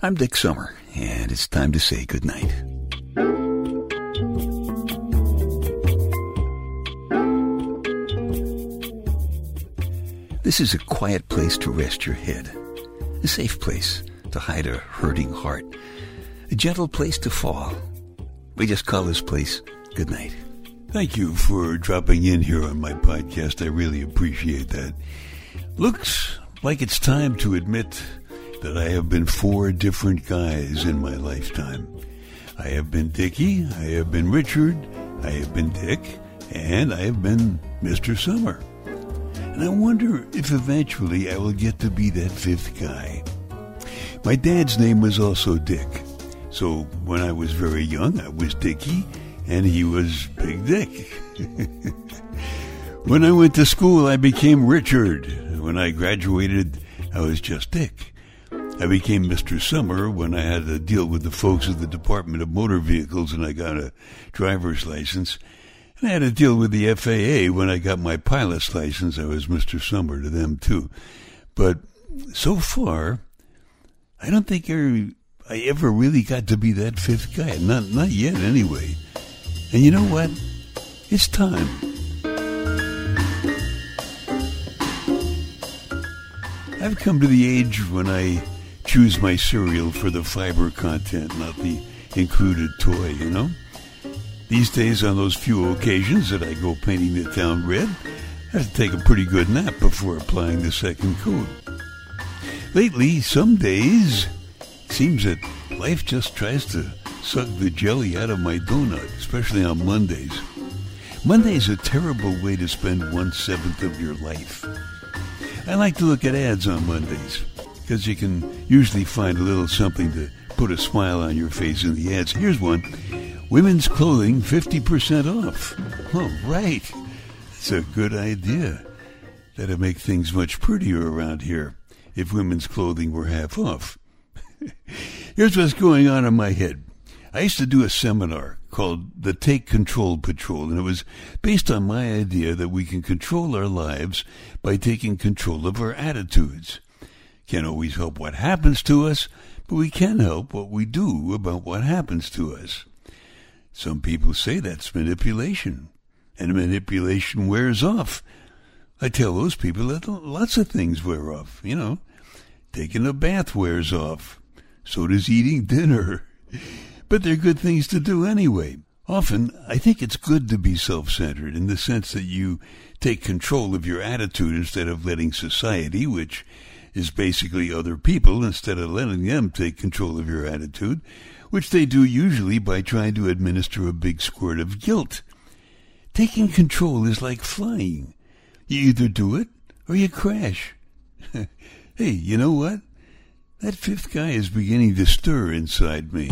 I'm Dick Summer, and it's time to say goodnight. This is a quiet place to rest your head, a safe place to hide a hurting heart, a gentle place to fall. We just call this place goodnight. Thank you for dropping in here on my podcast. I really appreciate that. Looks like it's time to admit that I have been four different guys in my lifetime. I have been Dickie, I have been Richard, I have been Dick, and I have been Mr. Summer. And I wonder if eventually I will get to be that fifth guy. My dad's name was also Dick. So when I was very young, I was Dickie, and he was Big Dick. when I went to school, I became Richard. When I graduated, I was just Dick. I became Mr. Summer when I had to deal with the folks at the Department of Motor Vehicles and I got a driver's license. And I had to deal with the FAA when I got my pilot's license. I was Mr. Summer to them too. But so far, I don't think I, I ever really got to be that fifth guy. Not, not yet anyway. And you know what? It's time. I've come to the age when I choose my cereal for the fiber content, not the included toy, you know? These days, on those few occasions that I go painting the town red, I have to take a pretty good nap before applying the second coat. Lately, some days, it seems that life just tries to suck the jelly out of my donut, especially on Mondays. Monday is a terrible way to spend one seventh of your life. I like to look at ads on Mondays because you can usually find a little something to put a smile on your face in the ads. Here's one Women's clothing 50% off. Oh, right. It's a good idea. That'd make things much prettier around here if women's clothing were half off. Here's what's going on in my head. I used to do a seminar called the Take Control Patrol, and it was based on my idea that we can control our lives by taking control of our attitudes. Can't always help what happens to us, but we can help what we do about what happens to us. Some people say that's manipulation, and manipulation wears off. I tell those people that lots of things wear off. You know, taking a bath wears off. So does eating dinner. But they're good things to do anyway. Often, I think it's good to be self centered in the sense that you take control of your attitude instead of letting society, which is basically other people, instead of letting them take control of your attitude, which they do usually by trying to administer a big squirt of guilt. Taking control is like flying. You either do it or you crash. hey, you know what? That fifth guy is beginning to stir inside me.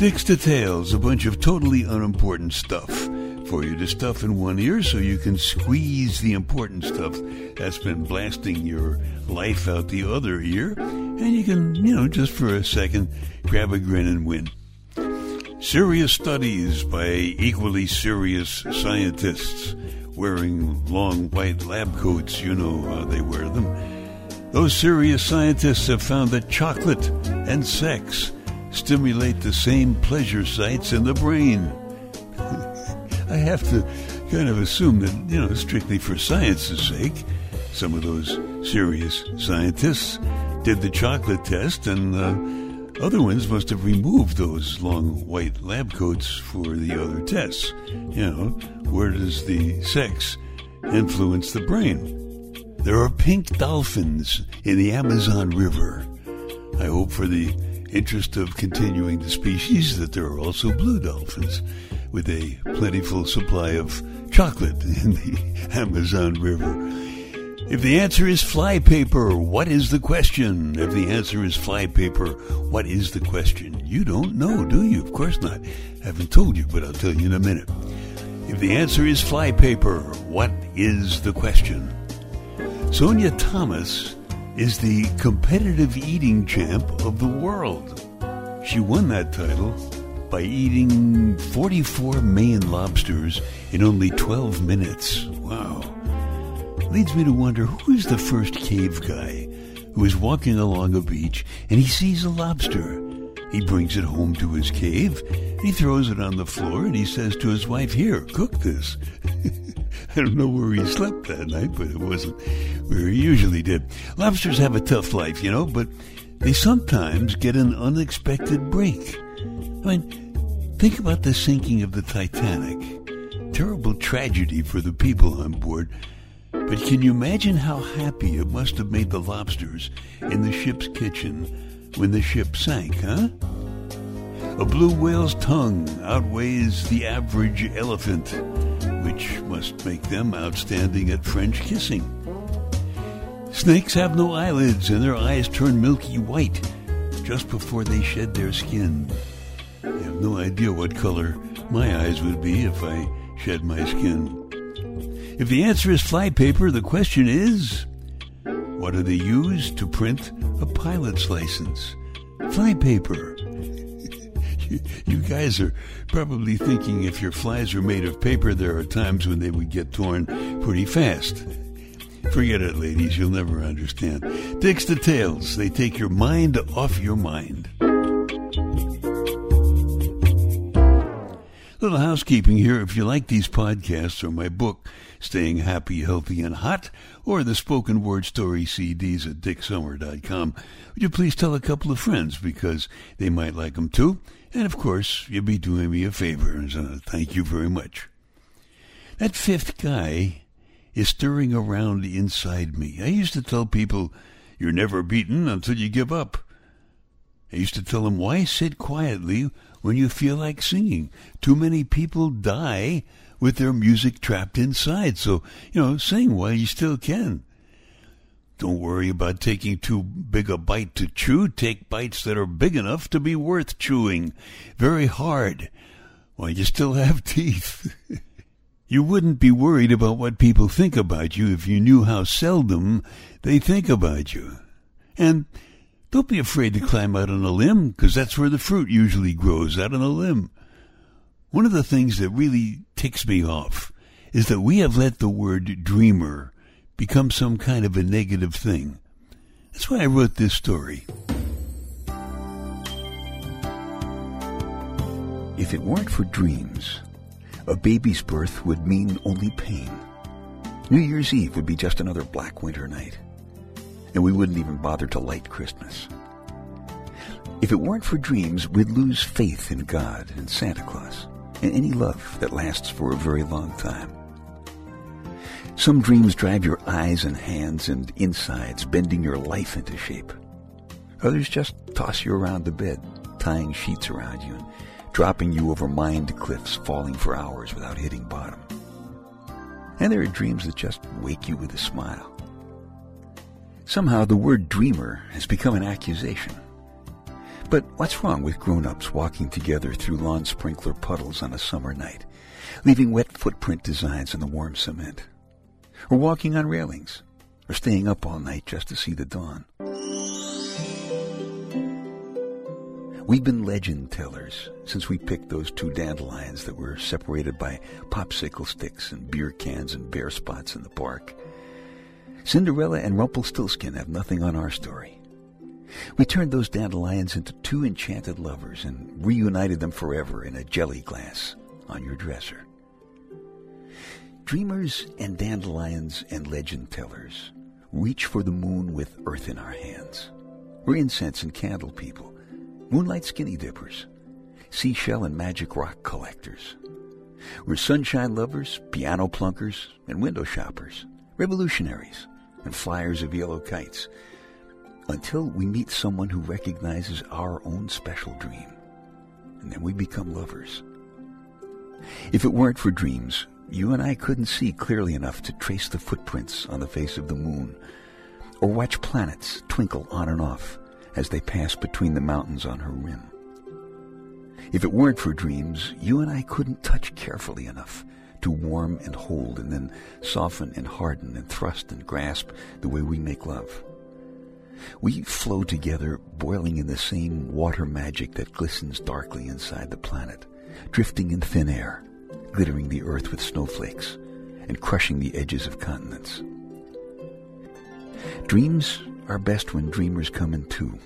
Dick's Details, a bunch of totally unimportant stuff for you to stuff in one ear so you can squeeze the important stuff that's been blasting your life out the other ear. And you can, you know, just for a second, grab a grin and win. Serious studies by equally serious scientists wearing long white lab coats. You know how they wear them. Those serious scientists have found that chocolate and sex stimulate the same pleasure sites in the brain. I have to kind of assume that, you know, strictly for science's sake, some of those serious scientists did the chocolate test, and uh, other ones must have removed those long white lab coats for the other tests. You know, where does the sex influence the brain? There are pink dolphins in the Amazon River. I hope for the interest of continuing the species that there are also blue dolphins with a plentiful supply of chocolate in the Amazon River. If the answer is flypaper, what is the question? If the answer is flypaper, what is the question? You don't know, do you? Of course not. I haven't told you, but I'll tell you in a minute. If the answer is flypaper, what is the question? Sonya Thomas is the competitive eating champ of the world. She won that title by eating 44 Maine lobsters in only 12 minutes. Wow. Leads me to wonder who is the first cave guy who is walking along a beach and he sees a lobster. He brings it home to his cave, he throws it on the floor, and he says to his wife, Here, cook this. I don't know where he slept that night, but it wasn't where he usually did. Lobsters have a tough life, you know, but they sometimes get an unexpected break. I mean, think about the sinking of the Titanic. Terrible tragedy for the people on board. But can you imagine how happy it must have made the lobsters in the ship's kitchen when the ship sank, huh? A blue whale's tongue outweighs the average elephant, must make them outstanding at French kissing. Snakes have no eyelids and their eyes turn milky white just before they shed their skin. I have no idea what color my eyes would be if I shed my skin. If the answer is flypaper, the question is what do they use to print a pilot's license? Flypaper. you guys are probably thinking if your flies are made of paper, there are times when they would get torn pretty fast. Forget it, ladies. You'll never understand. Dick's Details. They take your mind off your mind. Little housekeeping here. If you like these podcasts or my book, Staying Happy, Healthy, and Hot, or the spoken word story CDs at dicksummer.com, would you please tell a couple of friends because they might like them too? And of course, you'd be doing me a favor, so uh, thank you very much. That fifth guy is stirring around inside me. I used to tell people, you're never beaten until you give up. I used to tell them, why sit quietly when you feel like singing? Too many people die with their music trapped inside. So, you know, sing while you still can. Don't worry about taking too big a bite to chew. Take bites that are big enough to be worth chewing. Very hard while you still have teeth. You wouldn't be worried about what people think about you if you knew how seldom they think about you. And don't be afraid to climb out on a limb, because that's where the fruit usually grows, out on a limb. One of the things that really ticks me off is that we have let the word dreamer become some kind of a negative thing. That's why I wrote this story. If it weren't for dreams, a baby's birth would mean only pain. New Year's Eve would be just another black winter night. And we wouldn't even bother to light Christmas. If it weren't for dreams, we'd lose faith in God and Santa Claus and any love that lasts for a very long time. Some dreams drive your eyes and hands and insides, bending your life into shape. Others just toss you around the bed, tying sheets around you and dropping you over mined cliffs, falling for hours without hitting bottom. And there are dreams that just wake you with a smile. Somehow the word dreamer has become an accusation. But what's wrong with grown-ups walking together through lawn sprinkler puddles on a summer night, leaving wet footprint designs in the warm cement? Or walking on railings? Or staying up all night just to see the dawn? We've been legend tellers since we picked those two dandelions that were separated by popsicle sticks and beer cans and bare spots in the park. Cinderella and Rumpelstiltskin have nothing on our story. We turned those dandelions into two enchanted lovers and reunited them forever in a jelly glass on your dresser. Dreamers and dandelions and legend tellers reach for the moon with earth in our hands. We're incense and candle people moonlight skinny dippers, seashell and magic rock collectors. We're sunshine lovers, piano plunkers, and window shoppers, revolutionaries, and flyers of yellow kites, until we meet someone who recognizes our own special dream. And then we become lovers. If it weren't for dreams, you and I couldn't see clearly enough to trace the footprints on the face of the moon, or watch planets twinkle on and off as they passed between the mountains on her rim. If it weren't for dreams, you and I couldn't touch carefully enough to warm and hold and then soften and harden and thrust and grasp the way we make love. We flow together, boiling in the same water magic that glistens darkly inside the planet, drifting in thin air, glittering the earth with snowflakes, and crushing the edges of continents. Dreams are best when dreamers come in two.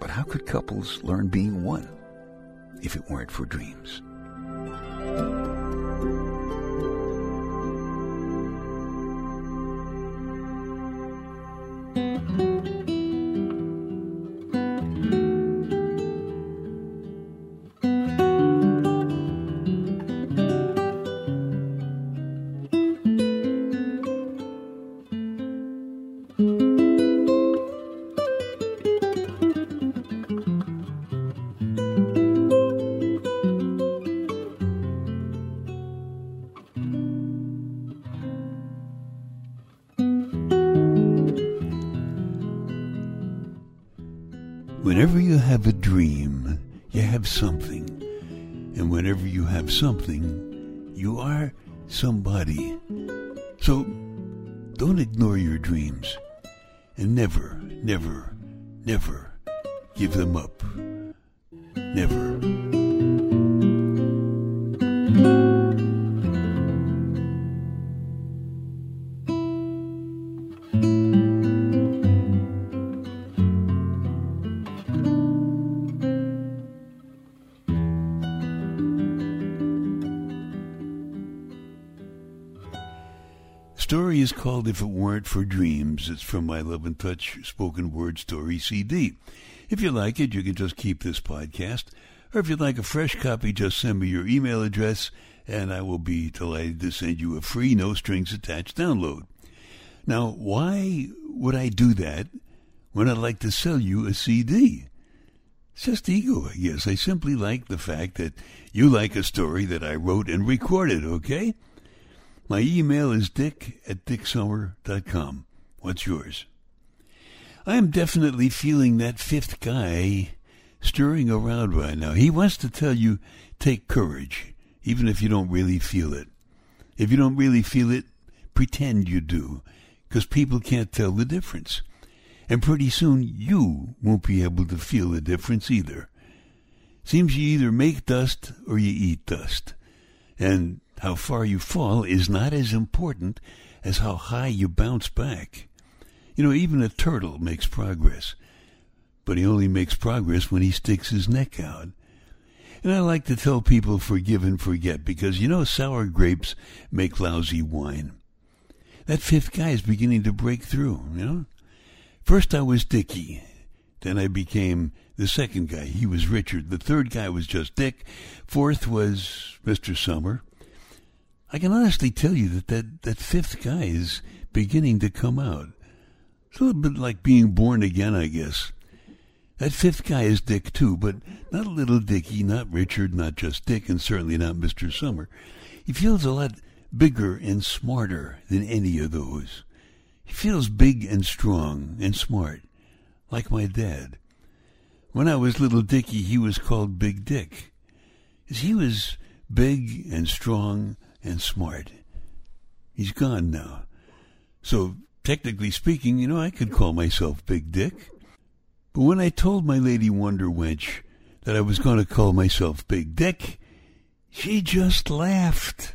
But how could couples learn being one if it weren't for dreams? Whenever you have a dream, you have something. And whenever you have something, you are somebody. So don't ignore your dreams. And never, never, never give them up. Never. If It Weren't for Dreams. It's from my Love and Touch spoken word story CD. If you like it, you can just keep this podcast. Or if you'd like a fresh copy, just send me your email address and I will be delighted to send you a free, no strings attached download. Now, why would I do that when I'd like to sell you a CD? It's just ego, I guess. I simply like the fact that you like a story that I wrote and recorded, okay? My email is dick at dicksummer.com. What's yours? I am definitely feeling that fifth guy stirring around right now. He wants to tell you, take courage, even if you don't really feel it. If you don't really feel it, pretend you do, because people can't tell the difference. And pretty soon you won't be able to feel the difference either. Seems you either make dust or you eat dust. And how far you fall is not as important as how high you bounce back. You know, even a turtle makes progress, but he only makes progress when he sticks his neck out. And I like to tell people forgive and forget because, you know, sour grapes make lousy wine. That fifth guy is beginning to break through, you know? First I was Dickie. Then I became the second guy. He was Richard. The third guy was just Dick. Fourth was Mr. Summer. I can honestly tell you that, that that fifth guy is beginning to come out. It's a little bit like being born again, I guess. That fifth guy is Dick, too, but not a little Dickie, not Richard, not just Dick, and certainly not Mr. Summer. He feels a lot bigger and smarter than any of those. He feels big and strong and smart, like my dad. When I was little Dickie, he was called Big Dick. He was big and strong and smart. He's gone now. So, technically speaking, you know, I could call myself Big Dick. But when I told my lady Wonder Wench that I was going to call myself Big Dick, she just laughed.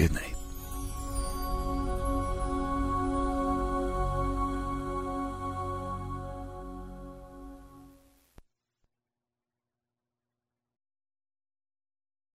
Good night.